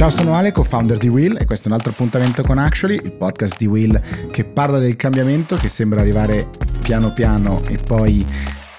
Ciao, sono Ale, co-founder di Will e questo è un altro appuntamento con Actually, il podcast di Will che parla del cambiamento che sembra arrivare piano piano e poi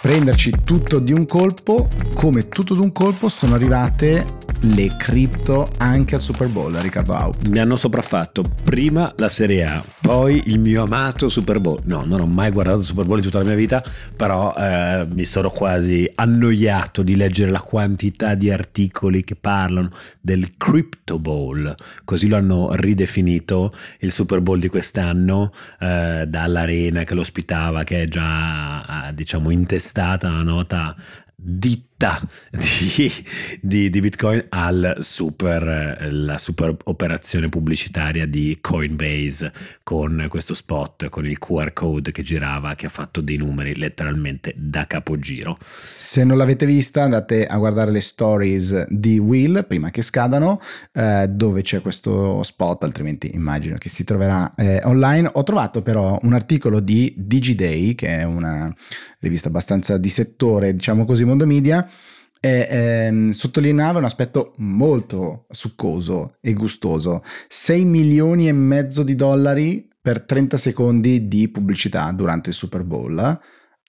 prenderci tutto di un colpo. Come tutto d'un colpo sono arrivate le cripto anche al Super Bowl, Riccardo Out. Mi hanno sopraffatto prima la Serie A, poi il mio amato Super Bowl. No, non ho mai guardato Super Bowl in tutta la mia vita, però eh, mi sono quasi annoiato di leggere la quantità di articoli che parlano del Crypto Bowl, così lo hanno ridefinito il Super Bowl di quest'anno eh, dall'arena che lo ospitava, che è già diciamo intestata la nota ditta di, di, di, Bitcoin alla super, super operazione pubblicitaria di Coinbase con questo spot, con il QR code che girava, che ha fatto dei numeri letteralmente da capogiro. Se non l'avete vista andate a guardare le stories di Will prima che scadano, eh, dove c'è questo spot, altrimenti immagino che si troverà eh, online. Ho trovato però un articolo di DigiDay, che è una rivista abbastanza di settore, diciamo così, mondo media, e, ehm, sottolineava un aspetto molto succoso e gustoso. 6 milioni e mezzo di dollari per 30 secondi di pubblicità durante il Super Bowl.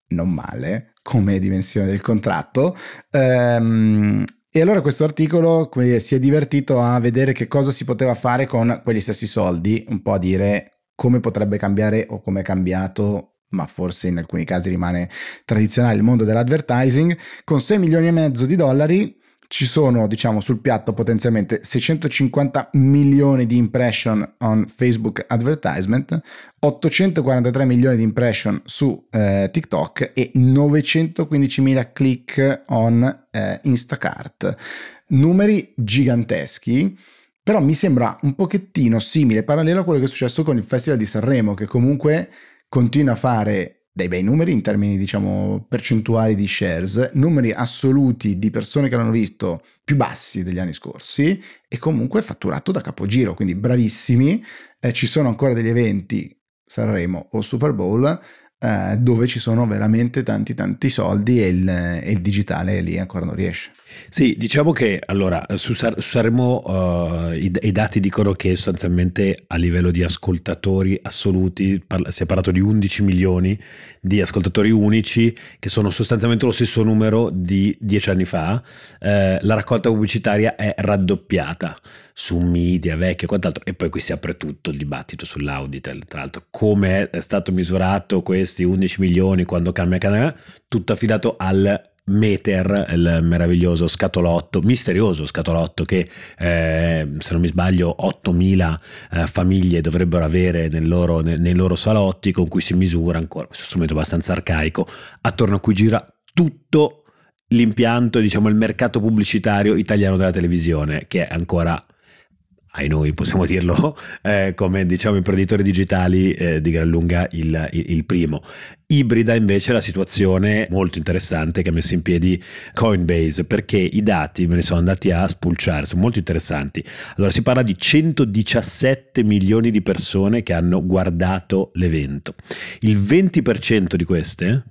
Non male come dimensione del contratto. Ehm, e allora questo articolo si è divertito a vedere che cosa si poteva fare con quegli stessi soldi, un po' a dire come potrebbe cambiare o come è cambiato ma forse in alcuni casi rimane tradizionale il mondo dell'advertising, con 6 milioni e mezzo di dollari ci sono, diciamo, sul piatto potenzialmente 650 milioni di impression on Facebook advertisement, 843 milioni di impression su eh, TikTok e 915 mila click on eh, Instacart. Numeri giganteschi. Però mi sembra un pochettino simile, parallelo a quello che è successo con il Festival di Sanremo, che comunque continua a fare dei bei numeri in termini diciamo percentuali di shares, numeri assoluti di persone che l'hanno visto più bassi degli anni scorsi e comunque fatturato da capogiro, quindi bravissimi, eh, ci sono ancora degli eventi Sanremo o Super Bowl eh, dove ci sono veramente tanti tanti soldi e il, e il digitale lì ancora non riesce. Sì, diciamo che allora su, su Sanremo uh, i, i, dati dicono che sostanzialmente a livello di ascoltatori assoluti parla- si è parlato di 11 milioni di ascoltatori unici che sono sostanzialmente lo stesso numero di dieci anni fa. Eh, la raccolta pubblicitaria è raddoppiata su media vecchio e quant'altro e poi qui si apre tutto il dibattito sull'Auditel, tra l'altro come è stato misurato questi 11 milioni quando cambia canale, tutto affidato al Meter, il meraviglioso scatolotto, misterioso scatolotto che eh, se non mi sbaglio 8000 eh, famiglie dovrebbero avere nel loro, nei, nei loro salotti con cui si misura ancora questo strumento abbastanza arcaico. Attorno a cui gira tutto l'impianto, diciamo il mercato pubblicitario italiano della televisione che è ancora ai noi possiamo dirlo, eh, come diciamo imprenditori digitali eh, di gran lunga il, il, primo. Ibrida invece la situazione molto interessante che ha messo in piedi Coinbase perché i dati me ne sono andati a spulciare, sono molto interessanti. Allora si parla di 117 milioni di persone che hanno guardato l'evento. Il 20% di queste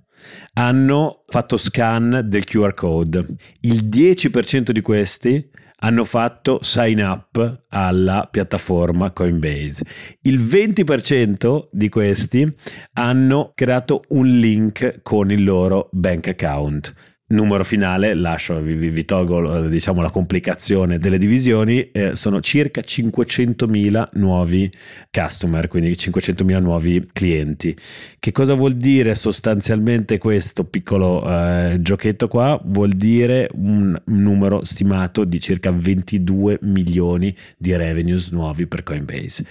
hanno fatto scan del QR code, il 10% di questi hanno fatto sign up alla piattaforma Coinbase. Il 20% di questi hanno creato un link con il loro bank account numero finale, lascio, vi, vi tolgo diciamo, la complicazione delle divisioni, eh, sono circa 500.000 nuovi customer, quindi 500.000 nuovi clienti. Che cosa vuol dire sostanzialmente questo piccolo eh, giochetto qua? Vuol dire un numero stimato di circa 22 milioni di revenues nuovi per Coinbase.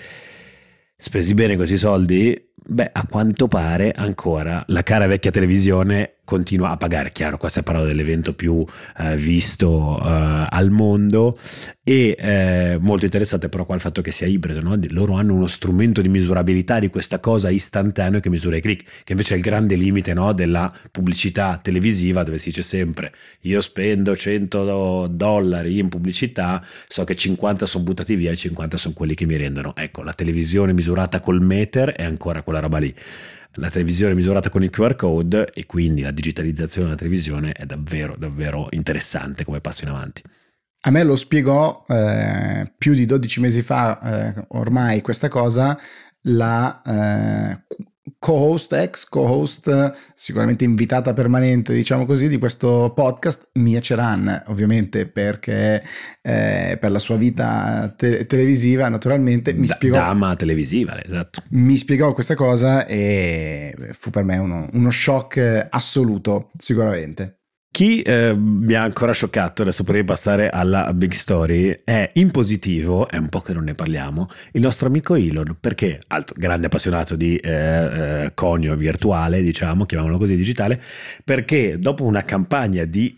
Spesi bene questi soldi? Beh, a quanto pare ancora la cara vecchia televisione continua a pagare. Chiaro, qua stiamo parlando dell'evento più eh, visto eh, al mondo e eh, molto interessante però qua il fatto che sia ibrido, no? loro hanno uno strumento di misurabilità di questa cosa istantaneo che misura i click, che invece è il grande limite no? della pubblicità televisiva dove si dice sempre io spendo 100 dollari in pubblicità, so che 50 sono buttati via e 50 sono quelli che mi rendono. Ecco, la televisione misurata col meter è ancora quella roba lì la televisione misurata con il QR code e quindi la digitalizzazione della televisione è davvero davvero interessante come passo in avanti. A me lo spiegò eh, più di 12 mesi fa, eh, ormai questa cosa, la eh, co-host, ex co-host, sicuramente invitata permanente, diciamo così, di questo podcast, Mia Ceran, ovviamente perché eh, per la sua vita te- televisiva, naturalmente, mi da- spiegò... Dama televisiva, esatto. Mi spiegò questa cosa e fu per me uno, uno shock assoluto, sicuramente. Chi eh, mi ha ancora scioccato, adesso prima di passare alla big story, è in positivo, è un po' che non ne parliamo, il nostro amico Elon, perché, alto, grande appassionato di eh, eh, conio virtuale, diciamo, chiamiamolo così, digitale, perché dopo una campagna di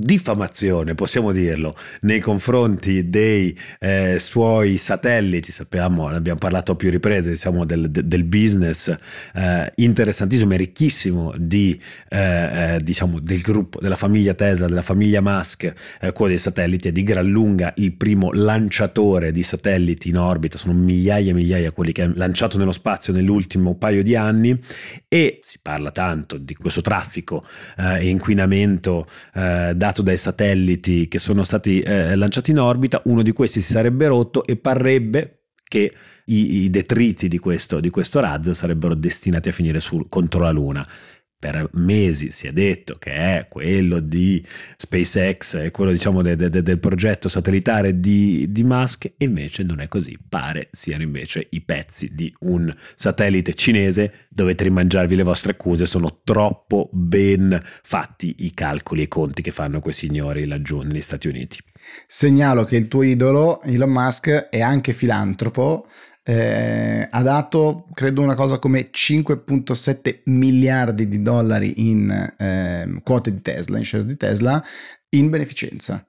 diffamazione, possiamo dirlo, nei confronti dei eh, suoi satelliti, sappiamo, ne abbiamo parlato a più riprese, diciamo del, del business eh, interessantissimo e ricchissimo di, eh, eh diciamo, del gruppo, della famiglia Tesla, della famiglia Musk, eh, quello dei satelliti, è di gran lunga il primo lanciatore di satelliti in orbita, sono migliaia e migliaia quelli che ha lanciato nello spazio nell'ultimo paio di anni. E si parla tanto di questo traffico eh, e inquinamento da dato dai satelliti che sono stati eh, lanciati in orbita, uno di questi si sarebbe rotto e parrebbe che i, i detriti di questo, di questo, razzo sarebbero destinati a finire sul, contro la Luna per mesi si è detto che è quello di SpaceX, è quello diciamo de, de, de, del progetto satellitare di, di, Musk, invece non è così, pare siano invece i pezzi di un satellite cinese, dovete rimangiarvi le vostre accuse, sono troppo ben fatti i calcoli e i conti che fanno quei signori laggiù negli Stati Uniti. Segnalo che il tuo idolo, Elon Musk, è anche filantropo, eh, ha dato credo una cosa come 5.7 miliardi di dollari in eh, quote di Tesla, in share di Tesla, in beneficenza.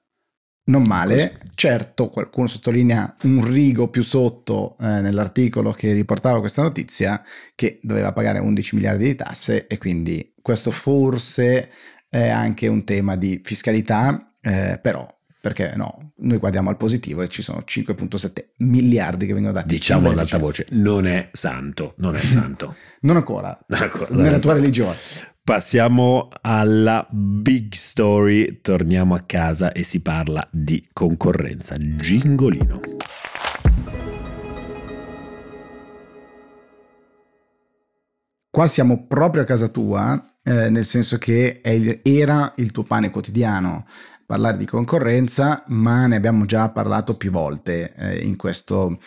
Non male, certo qualcuno sottolinea un rigo più sotto eh, nell'articolo che riportava questa notizia che doveva pagare 11 miliardi di tasse e quindi questo forse è anche un tema di fiscalità, eh, però perché no, noi guardiamo al positivo e ci sono 5.7 miliardi che vengono dati. Diciamo ad alta voce, non è santo, non è santo. non ancora, non ancora nella tua religione. Passiamo alla big story, torniamo a casa e si parla di concorrenza. Gingolino. Qua siamo proprio a casa tua, eh, nel senso che il, era il tuo pane quotidiano parlare di concorrenza, ma ne abbiamo già parlato più volte eh, in, questo,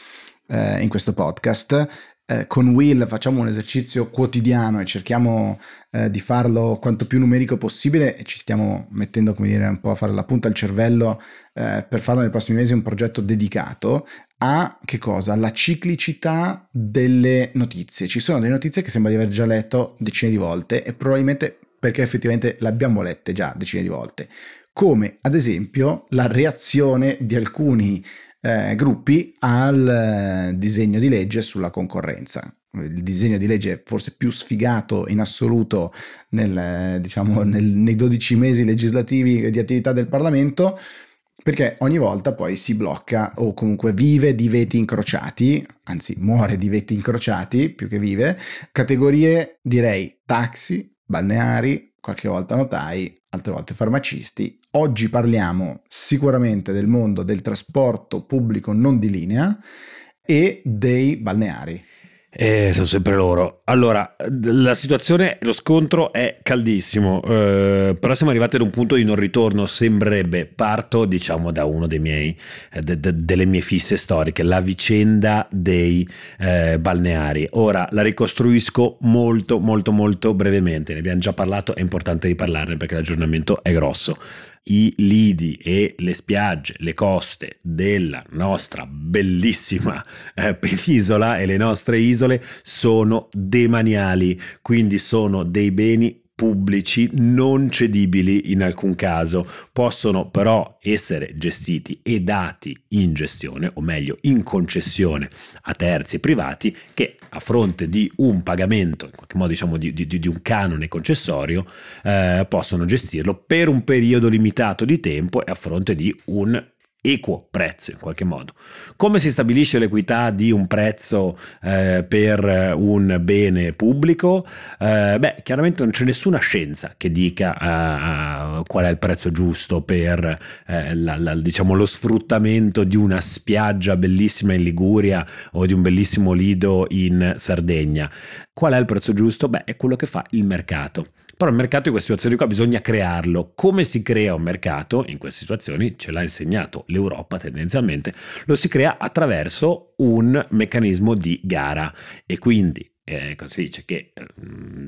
eh, in, questo, podcast. Eh, con Will facciamo un esercizio quotidiano e cerchiamo eh, di farlo quanto più numerico possibile e ci stiamo mettendo come dire un po' a fare la punta al cervello eh, per farlo nei prossimi mesi un progetto dedicato a che cosa? Alla ciclicità delle notizie. Ci sono delle notizie che sembra di aver già letto decine di volte e probabilmente perché effettivamente le abbiamo lette già decine di volte come ad esempio la reazione di alcuni eh, gruppi al eh, disegno di legge sulla concorrenza. Il disegno di legge forse più sfigato in assoluto nel, eh, diciamo, nel, nei 12 mesi legislativi di attività del Parlamento, perché ogni volta poi si blocca o comunque vive di veti incrociati, anzi muore di veti incrociati più che vive, categorie direi taxi, balneari, qualche volta notai, altre volte farmacisti. Oggi parliamo sicuramente del mondo del trasporto pubblico non di linea e dei balneari. Eh, sono sempre loro. Allora, la situazione, lo scontro è caldissimo, eh, però siamo arrivati ad un punto di non ritorno, sembrerebbe. Parto, diciamo, da uno dei miei, eh, de, de, delle mie fisse storiche, la vicenda dei eh, balneari. Ora la ricostruisco molto, molto, molto brevemente. Ne abbiamo già parlato, è importante riparlarne perché l'aggiornamento è grosso i lidi e le spiagge, le coste della nostra bellissima eh, penisola e le nostre isole sono demaniali, quindi sono dei beni pubblici non cedibili in alcun caso, possono però essere gestiti e dati in gestione, o meglio in concessione a terzi privati che a fronte di un pagamento, in qualche modo diciamo di, di, di un canone concessorio, eh, possono gestirlo per un periodo limitato di tempo e a fronte di un equo prezzo in qualche modo. Come si stabilisce l'equità di un prezzo eh, per un bene pubblico? Eh, beh, chiaramente non c'è nessuna scienza che dica uh, qual è il prezzo giusto per eh, la, la, diciamo, lo sfruttamento di una spiaggia bellissima in Liguria o di un bellissimo lido in Sardegna. Qual è il prezzo giusto? Beh, è quello che fa il mercato. Però il mercato in queste situazioni qua bisogna crearlo. Come si crea un mercato? In queste situazioni ce l'ha insegnato l'Europa tendenzialmente, lo si crea attraverso un meccanismo di gara e quindi eh, si dice? Che eh,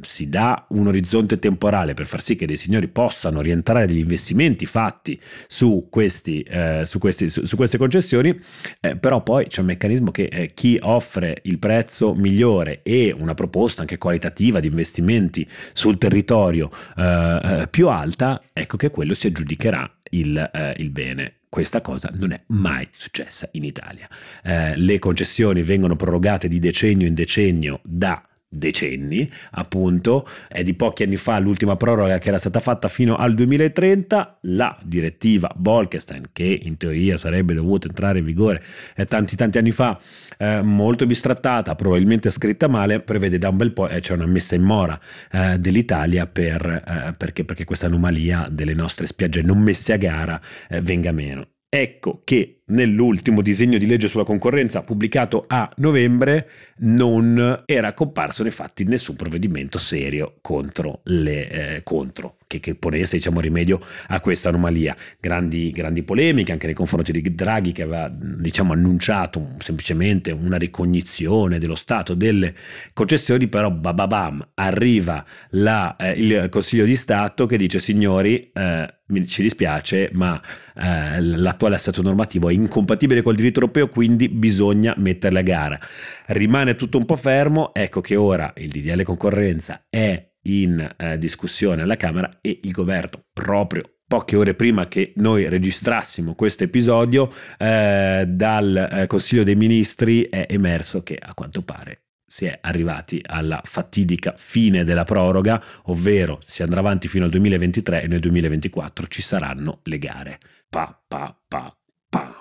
si dà un orizzonte temporale per far sì che dei signori possano rientrare degli investimenti fatti su, questi, eh, su, questi, su, su queste concessioni, eh, però poi c'è un meccanismo che eh, chi offre il prezzo migliore e una proposta anche qualitativa di investimenti sul territorio eh, più alta, ecco che quello si aggiudicherà il, il bene questa cosa non è mai successa in Italia. Eh, le concessioni vengono prorogate di decennio in decennio da decenni, appunto, è di pochi anni fa l'ultima proroga che era stata fatta fino al 2030, la direttiva Bolkestein, che in teoria sarebbe dovuta entrare in vigore eh, tanti tanti anni fa, eh, molto bistrattata, probabilmente scritta male, prevede da un bel po' eh, c'è una messa in mora eh, dell'Italia per, eh, perché, perché questa anomalia delle nostre spiagge non messe a gara eh, venga meno. Ecco che nell'ultimo disegno di legge sulla concorrenza pubblicato a novembre non era comparso nei fatti nessun provvedimento serio contro, le, eh, contro che, che, ponesse diciamo, rimedio a questa anomalia. Grandi, grandi, polemiche anche nei confronti di Draghi che aveva diciamo, annunciato semplicemente una ricognizione dello stato delle concessioni, però bababam arriva la, eh, il Consiglio di Stato che dice signori eh, ci dispiace, ma eh, l'attuale assetto normativo è incompatibile col diritto europeo, quindi bisogna metterla a gara. Rimane tutto un po' fermo, ecco che ora il DDL concorrenza è in eh, discussione alla Camera e il governo proprio poche ore prima che noi registrassimo questo episodio eh, dal eh, Consiglio dei Ministri è emerso che a quanto pare si è arrivati alla fatidica fine della proroga, ovvero si andrà avanti fino al 2023 e nel 2024 ci saranno le gare. Pa, pa, pa,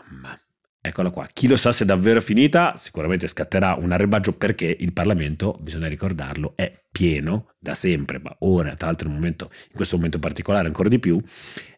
pam. Eccola qua. Chi lo sa se è davvero finita, sicuramente scatterà un arrebaggio perché il Parlamento, bisogna ricordarlo, è pieno da sempre, ma ora, tra l'altro in, momento, in questo momento particolare ancora di più,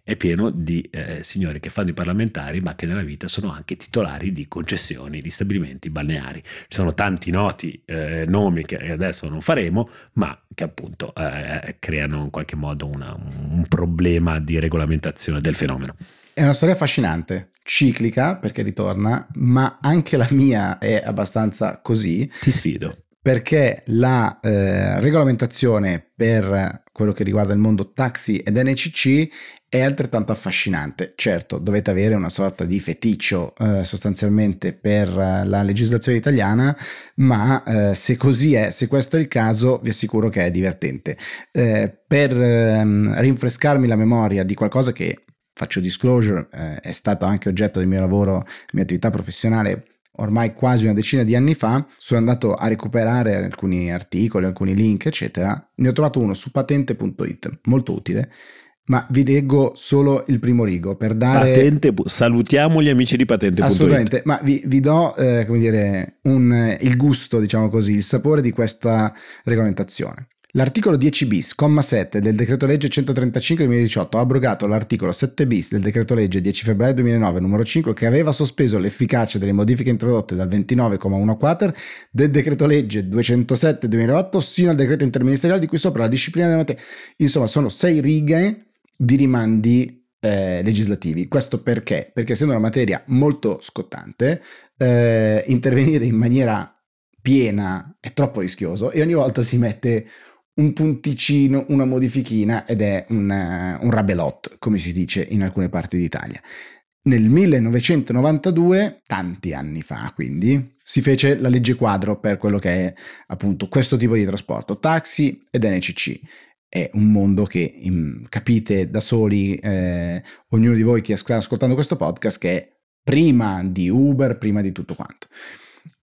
è pieno di eh, signori che fanno i parlamentari, ma che nella vita sono anche titolari di concessioni, di stabilimenti balneari. Ci sono tanti noti eh, nomi che adesso non faremo, ma che appunto eh, creano in qualche modo una, un problema di regolamentazione del fenomeno. È una storia affascinante, ciclica perché ritorna, ma anche la mia è abbastanza così. Ti sfido. Perché la eh, regolamentazione per quello che riguarda il mondo taxi ed NCC è altrettanto affascinante. Certo, dovete avere una sorta di feticcio eh, sostanzialmente per la legislazione italiana, ma eh, se così è, se questo è il caso, vi assicuro che è divertente. Eh, per ehm, rinfrescarmi la memoria di qualcosa che faccio disclosure, eh, è stato anche oggetto del mio lavoro, mia attività professionale ormai quasi una decina di anni fa, sono andato a recuperare alcuni articoli, alcuni link, eccetera. Ne ho trovato uno su patente.it, molto utile, ma vi leggo solo il primo rigo per dare... Patente, salutiamo gli amici di patente.it. Assolutamente, ma vi, vi do, eh, come dire, un, il gusto, diciamo così, il sapore di questa regolamentazione. L'articolo 10 bis, comma 7 del decreto legge 135 2018 ha abrogato l'articolo 7 bis del decreto legge 10 febbraio 2009 numero 5 che aveva sospeso l'efficacia delle modifiche introdotte dal 29,1 quater del decreto legge 207 2008 sino al decreto interministeriale di cui sopra la disciplina della materia. Insomma, sono sei righe di rimandi eh, legislativi. Questo perché? Perché essendo una materia molto scottante, eh, intervenire in maniera piena è troppo rischioso e ogni volta si mette un punticino, una modifichina ed è un, uh, un rabelot, come si dice in alcune parti d'Italia. Nel 1992, tanti anni fa quindi, si fece la legge quadro per quello che è appunto questo tipo di trasporto, taxi ed NCC. È un mondo che in, capite da soli, eh, ognuno di voi che sta ascoltando questo podcast, che è prima di Uber, prima di tutto quanto.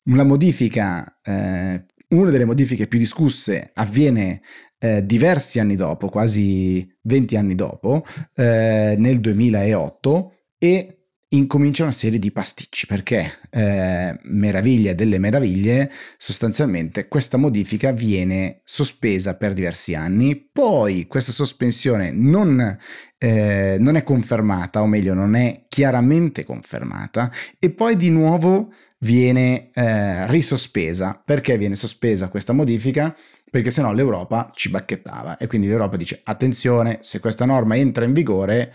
La modifica eh, una delle modifiche più discusse avviene eh, diversi anni dopo, quasi 20 anni dopo, eh, nel 2008, e incomincia una serie di pasticci perché eh, meraviglia delle meraviglie sostanzialmente questa modifica viene sospesa per diversi anni poi questa sospensione non, eh, non è confermata o meglio non è chiaramente confermata e poi di nuovo viene eh, risospesa. Perché viene sospesa questa modifica? Perché sennò l'Europa ci bacchettava. E quindi l'Europa dice attenzione se questa norma entra in vigore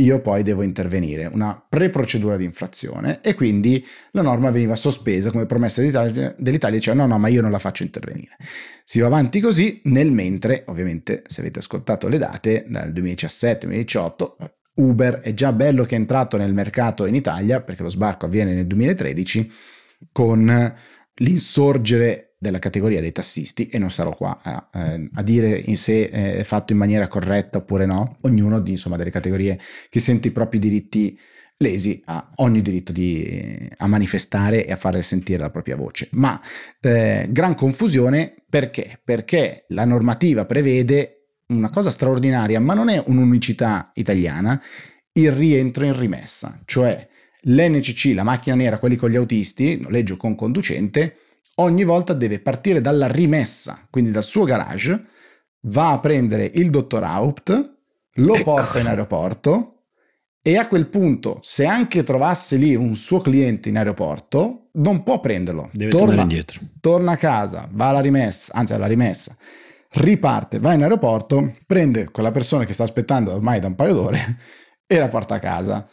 io poi devo intervenire, una pre-procedura di infrazione. E quindi la norma veniva sospesa come promessa dell'Italia, dell'Italia no no ma io non la faccio intervenire. Si va avanti così, nel mentre ovviamente se avete ascoltato le date dal 2017-2018 Uber è già bello che è entrato nel mercato in Italia perché lo sbarco avviene nel 2013 con l'insorgere della categoria dei tassisti e non sarò qua a, eh, a dire in se è fatto in maniera corretta oppure no, ognuno di, insomma, delle categorie che sente i propri diritti lesi ha ogni diritto di, a manifestare e a fare sentire la propria voce. Ma eh, gran confusione perché? Perché la normativa prevede una cosa straordinaria, ma non è un'unicità italiana, il rientro in rimessa, cioè l'NCC, la macchina nera, quelli con gli autisti, noleggio con conducente, ogni volta deve partire dalla rimessa, quindi dal suo garage, va a prendere il dottor Haupt, lo ecco. porta in aeroporto e a quel punto, se anche trovasse lì un suo cliente in aeroporto, non può prenderlo. Deve torna, indietro. Torna a casa, va alla rimessa, anzi alla rimessa, riparte, va in aeroporto, prende quella persona che sta aspettando ormai da un paio d'ore e la porta a casa.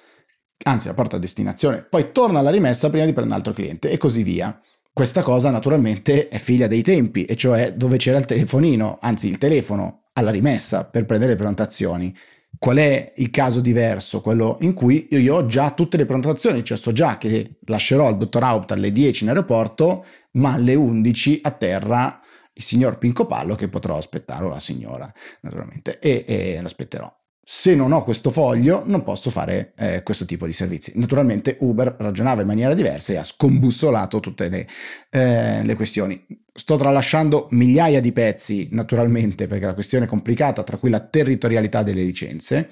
Anzi, la porta a destinazione. Poi torna alla rimessa prima di prendere un altro cliente e così via. Questa cosa naturalmente è figlia dei tempi, e cioè dove c'era il telefonino, anzi il telefono alla rimessa per prendere le prenotazioni. Qual è il caso diverso? Quello in cui io ho già tutte le prenotazioni, cioè so già che lascerò il dottor Haupt alle 10 in aeroporto, ma alle 11 a terra il signor Pinco Pallo che potrò aspettare, o la signora naturalmente, e, e l'aspetterò se non ho questo foglio non posso fare eh, questo tipo di servizi. Naturalmente Uber ragionava in maniera diversa e ha scombussolato tutte le, eh, le, questioni. Sto tralasciando migliaia di pezzi naturalmente perché la questione è complicata, tra cui la territorialità delle licenze,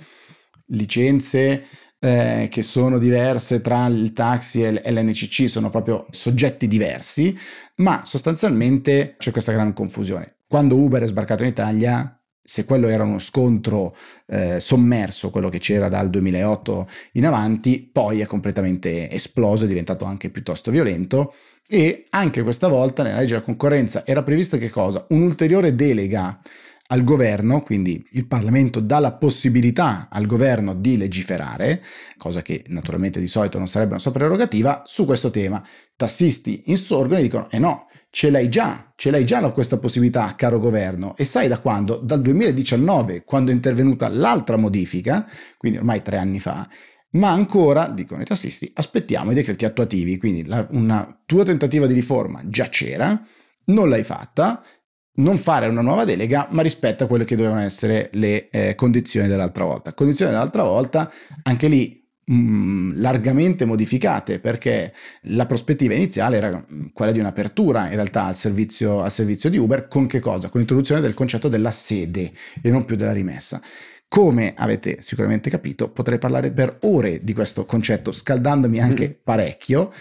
licenze eh, che sono diverse tra il taxi e l'NCC, sono proprio soggetti diversi, ma sostanzialmente c'è questa gran confusione. Quando Uber è sbarcato in Italia se quello era uno scontro eh, sommerso, quello che c'era dal 2008 in avanti, poi è completamente esploso, è diventato anche piuttosto violento e anche questa volta nella legge della concorrenza era prevista che cosa? Un'ulteriore delega al governo, quindi il Parlamento dà la possibilità al governo di legiferare, cosa che naturalmente di solito non sarebbe una sua prerogativa, su questo tema. Tassisti insorgono e dicono, eh no, ce l'hai già, ce l'hai già questa possibilità, caro governo. E sai da quando? Dal 2019, quando è intervenuta l'altra modifica, quindi ormai tre anni fa, ma ancora, dicono i tassisti, aspettiamo i decreti attuativi, quindi la, una tua tentativa di riforma già c'era, non l'hai fatta, non fare una nuova delega, ma rispetta quelle che dovevano essere le eh, condizioni dell'altra volta. Condizioni dell'altra volta, anche lì Mm, largamente modificate perché la prospettiva iniziale era mm, quella di un'apertura in realtà al servizio, al servizio di Uber con che cosa? Con l'introduzione del concetto della sede e non più della rimessa. Come avete sicuramente capito, potrei parlare per ore di questo concetto, scaldandomi anche mm. parecchio.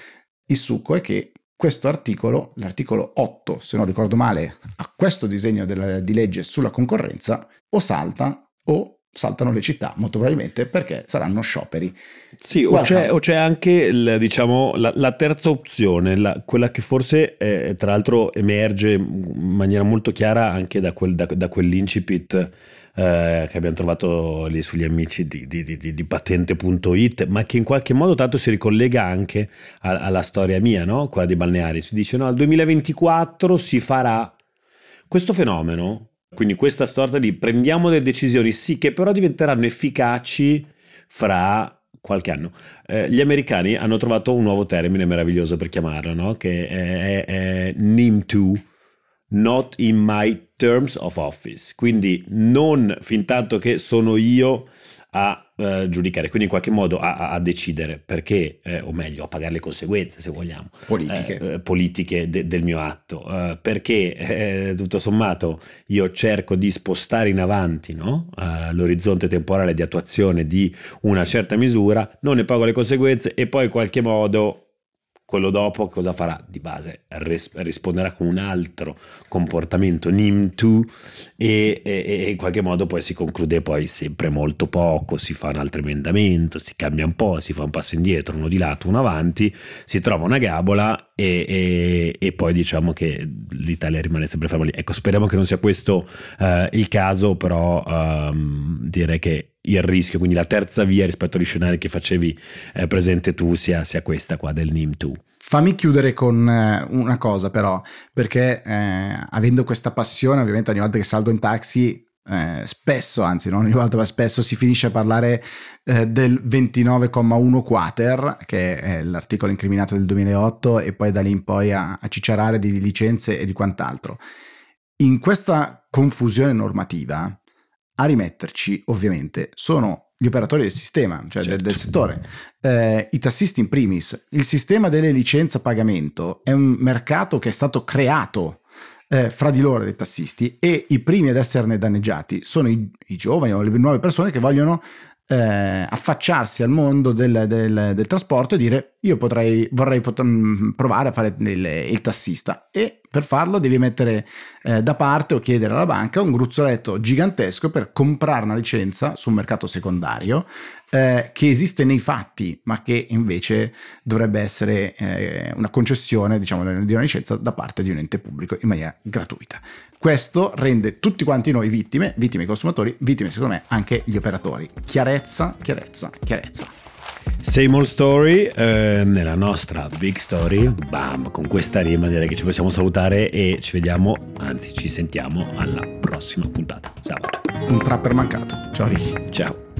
Il succo è che questo articolo, l'articolo 8, se non ricordo male, a questo disegno della, di legge sulla concorrenza, o salta o saltano le città, molto probabilmente perché saranno scioperi. Sì, o c'è, o c'è, anche il, diciamo, la, la, terza opzione, la, quella che forse eh, tra l'altro emerge in maniera molto chiara anche da, quel, da, da quell'incipit eh, che abbiamo trovato lì sugli amici di, di, di, di, patente.it, ma che in qualche modo tanto si ricollega anche a, alla storia mia, no? quella dei balneari. Si dice no, al 2024 si farà questo fenomeno quindi questa sorta di prendiamo delle decisioni, sì, che però diventeranno efficaci fra qualche anno. Eh, gli americani hanno trovato un nuovo termine meraviglioso per chiamarlo, no? che è, è, è NIM2, Not in my terms of office. Quindi non fin tanto che sono io a uh, giudicare, quindi in qualche modo a, a decidere perché, eh, o meglio, a pagare le conseguenze, se vogliamo, politiche, eh, politiche de, del mio atto, uh, perché eh, tutto sommato io cerco di spostare in avanti no? l'orizzonte temporale di attuazione di una certa misura, non ne pago le conseguenze e poi in qualche modo quello dopo cosa farà? Di base ris- risponderà con un altro comportamento NIM2 e, e, e, in qualche modo poi si conclude poi sempre molto poco, si fa un altro emendamento, si cambia un po', si fa un passo indietro, uno di lato, uno avanti, si trova una gabola e, e poi diciamo che l'Italia rimane sempre ferma lì. Ecco, speriamo che non sia questo uh, il caso, però um, direi che il rischio, quindi la terza via rispetto agli scenari che facevi eh, presente tu sia, sia, questa qua del NIM2. Fammi chiudere con eh, una cosa però, perché eh, avendo questa passione ovviamente ogni volta che salgo in taxi eh, spesso, anzi non ogni volta ma spesso si finisce a parlare eh, del 29,1 quater che è l'articolo incriminato del 2008 e poi da lì in poi a, a cicciarare di licenze e di quant'altro. In questa confusione normativa a rimetterci, ovviamente, sono gli operatori del sistema, cioè certo. del, del, settore, eh, i tassisti in primis. Il sistema delle licenze a pagamento è un mercato che è stato creato eh, fra di loro dei tassisti e i primi ad esserne danneggiati sono i, i giovani o le nuove persone che vogliono eh, affacciarsi al mondo del, del, del, trasporto e dire io potrei, vorrei pot- mm, provare a fare il, il tassista e per farlo devi mettere eh, da parte o chiedere alla banca un gruzzoletto gigantesco per comprare una licenza sul mercato secondario eh, che esiste nei fatti, ma che invece dovrebbe essere eh, una concessione diciamo, di una licenza da parte di un ente pubblico in maniera gratuita. Questo rende tutti quanti noi vittime, vittime consumatori, vittime secondo me anche gli operatori. Chiarezza, chiarezza, chiarezza. Same old story, eh, nella nostra big story, bam, con questa rima direi che ci possiamo salutare e ci vediamo, anzi ci sentiamo alla prossima puntata, sabato. Un trapper mancato, ciao Ricky. Ciao.